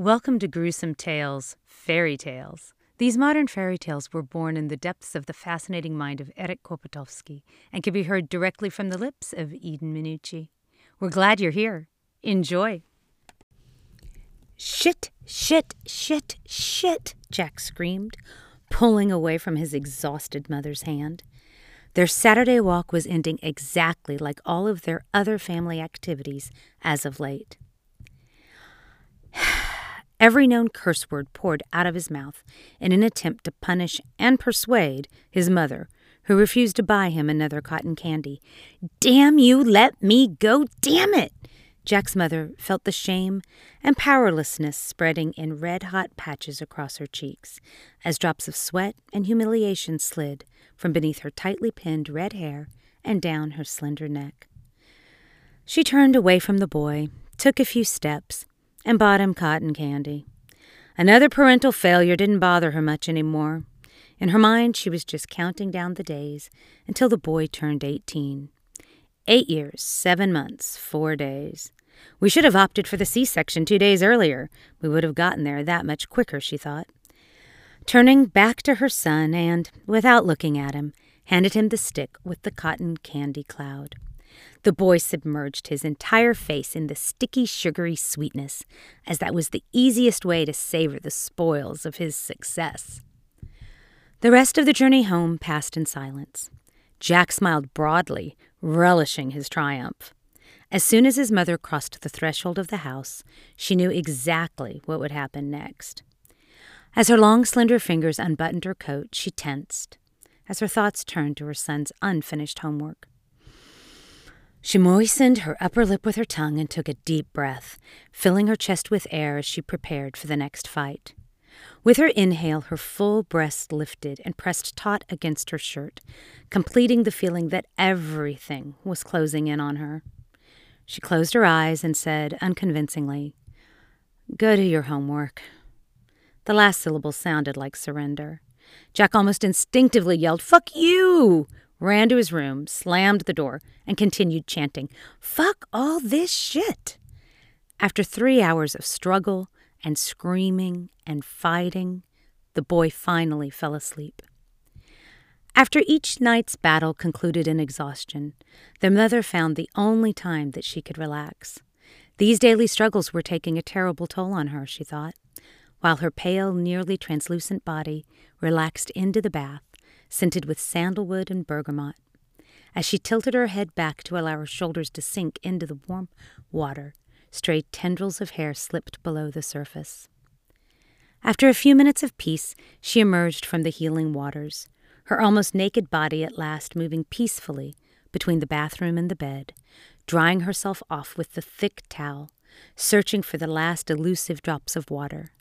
Welcome to Gruesome Tales, Fairy Tales. These modern fairy tales were born in the depths of the fascinating mind of Eric Kopotowski and can be heard directly from the lips of Eden Minucci. We're glad you're here. Enjoy. Shit, shit, shit, shit, Jack screamed, pulling away from his exhausted mother's hand. Their Saturday walk was ending exactly like all of their other family activities as of late. Every known curse word poured out of his mouth in an attempt to punish and persuade his mother, who refused to buy him another cotton candy. Damn you, let me go, damn it! Jack's mother felt the shame and powerlessness spreading in red hot patches across her cheeks as drops of sweat and humiliation slid from beneath her tightly pinned red hair and down her slender neck. She turned away from the boy, took a few steps, and bought him cotton candy. Another parental failure didn't bother her much anymore. In her mind, she was just counting down the days until the boy turned 18. Eight years, seven months, four days. We should have opted for the C section two days earlier. We would have gotten there that much quicker, she thought. Turning back to her son, and, without looking at him, handed him the stick with the cotton candy cloud. The boy submerged his entire face in the sticky, sugary sweetness, as that was the easiest way to savor the spoils of his success. The rest of the journey home passed in silence. Jack smiled broadly, relishing his triumph. As soon as his mother crossed the threshold of the house, she knew exactly what would happen next. As her long, slender fingers unbuttoned her coat, she tensed, as her thoughts turned to her son's unfinished homework. She moistened her upper lip with her tongue and took a deep breath, filling her chest with air as she prepared for the next fight. With her inhale, her full breast lifted and pressed taut against her shirt, completing the feeling that everything was closing in on her. She closed her eyes and said unconvincingly, Go do your homework. The last syllable sounded like surrender. Jack almost instinctively yelled, Fuck you! Ran to his room, slammed the door, and continued chanting, Fuck all this shit! After three hours of struggle and screaming and fighting, the boy finally fell asleep. After each night's battle concluded in exhaustion, the mother found the only time that she could relax. These daily struggles were taking a terrible toll on her, she thought, while her pale, nearly translucent body relaxed into the bath scented with sandalwood and bergamot. As she tilted her head back to allow her shoulders to sink into the warm water, stray tendrils of hair slipped below the surface. After a few minutes of peace, she emerged from the healing waters, her almost naked body at last moving peacefully between the bathroom and the bed, drying herself off with the thick towel, searching for the last elusive drops of water.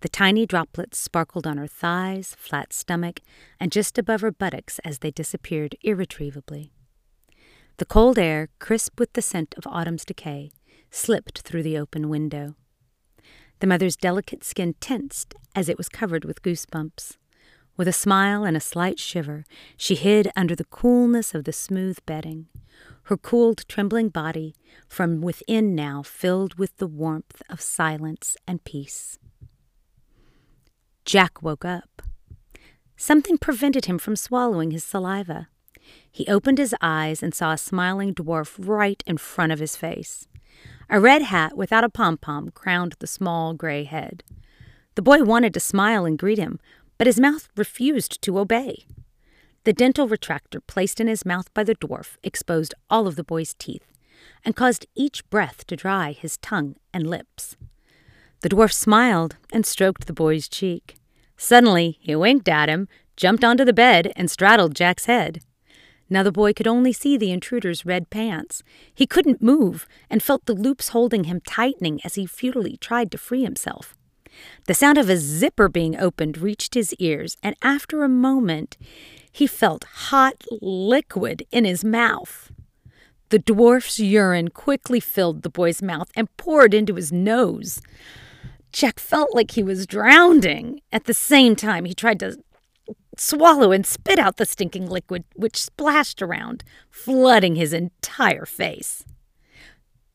The tiny droplets sparkled on her thighs, flat stomach, and just above her buttocks as they disappeared irretrievably. The cold air, crisp with the scent of autumn's decay, slipped through the open window. The mother's delicate skin tensed as it was covered with goosebumps. With a smile and a slight shiver, she hid under the coolness of the smooth bedding, her cooled, trembling body from within now filled with the warmth of silence and peace. Jack woke up. Something prevented him from swallowing his saliva. He opened his eyes and saw a smiling dwarf right in front of his face. A red hat without a pom pom crowned the small gray head. The boy wanted to smile and greet him, but his mouth refused to obey. The dental retractor placed in his mouth by the dwarf exposed all of the boy's teeth and caused each breath to dry his tongue and lips. The dwarf smiled and stroked the boy's cheek. Suddenly, he winked at him, jumped onto the bed, and straddled Jack's head. Now the boy could only see the intruder's red pants. He couldn't move and felt the loops holding him tightening as he futilely tried to free himself. The sound of a zipper being opened reached his ears, and after a moment, he felt hot liquid in his mouth. The dwarf's urine quickly filled the boy's mouth and poured into his nose. Jack felt like he was drowning. At the same time, he tried to swallow and spit out the stinking liquid, which splashed around, flooding his entire face.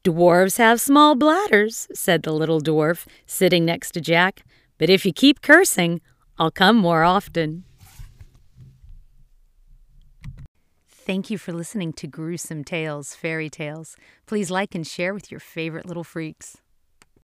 Dwarves have small bladders, said the little dwarf, sitting next to Jack. But if you keep cursing, I'll come more often. Thank you for listening to Gruesome Tales Fairy Tales. Please like and share with your favorite little freaks.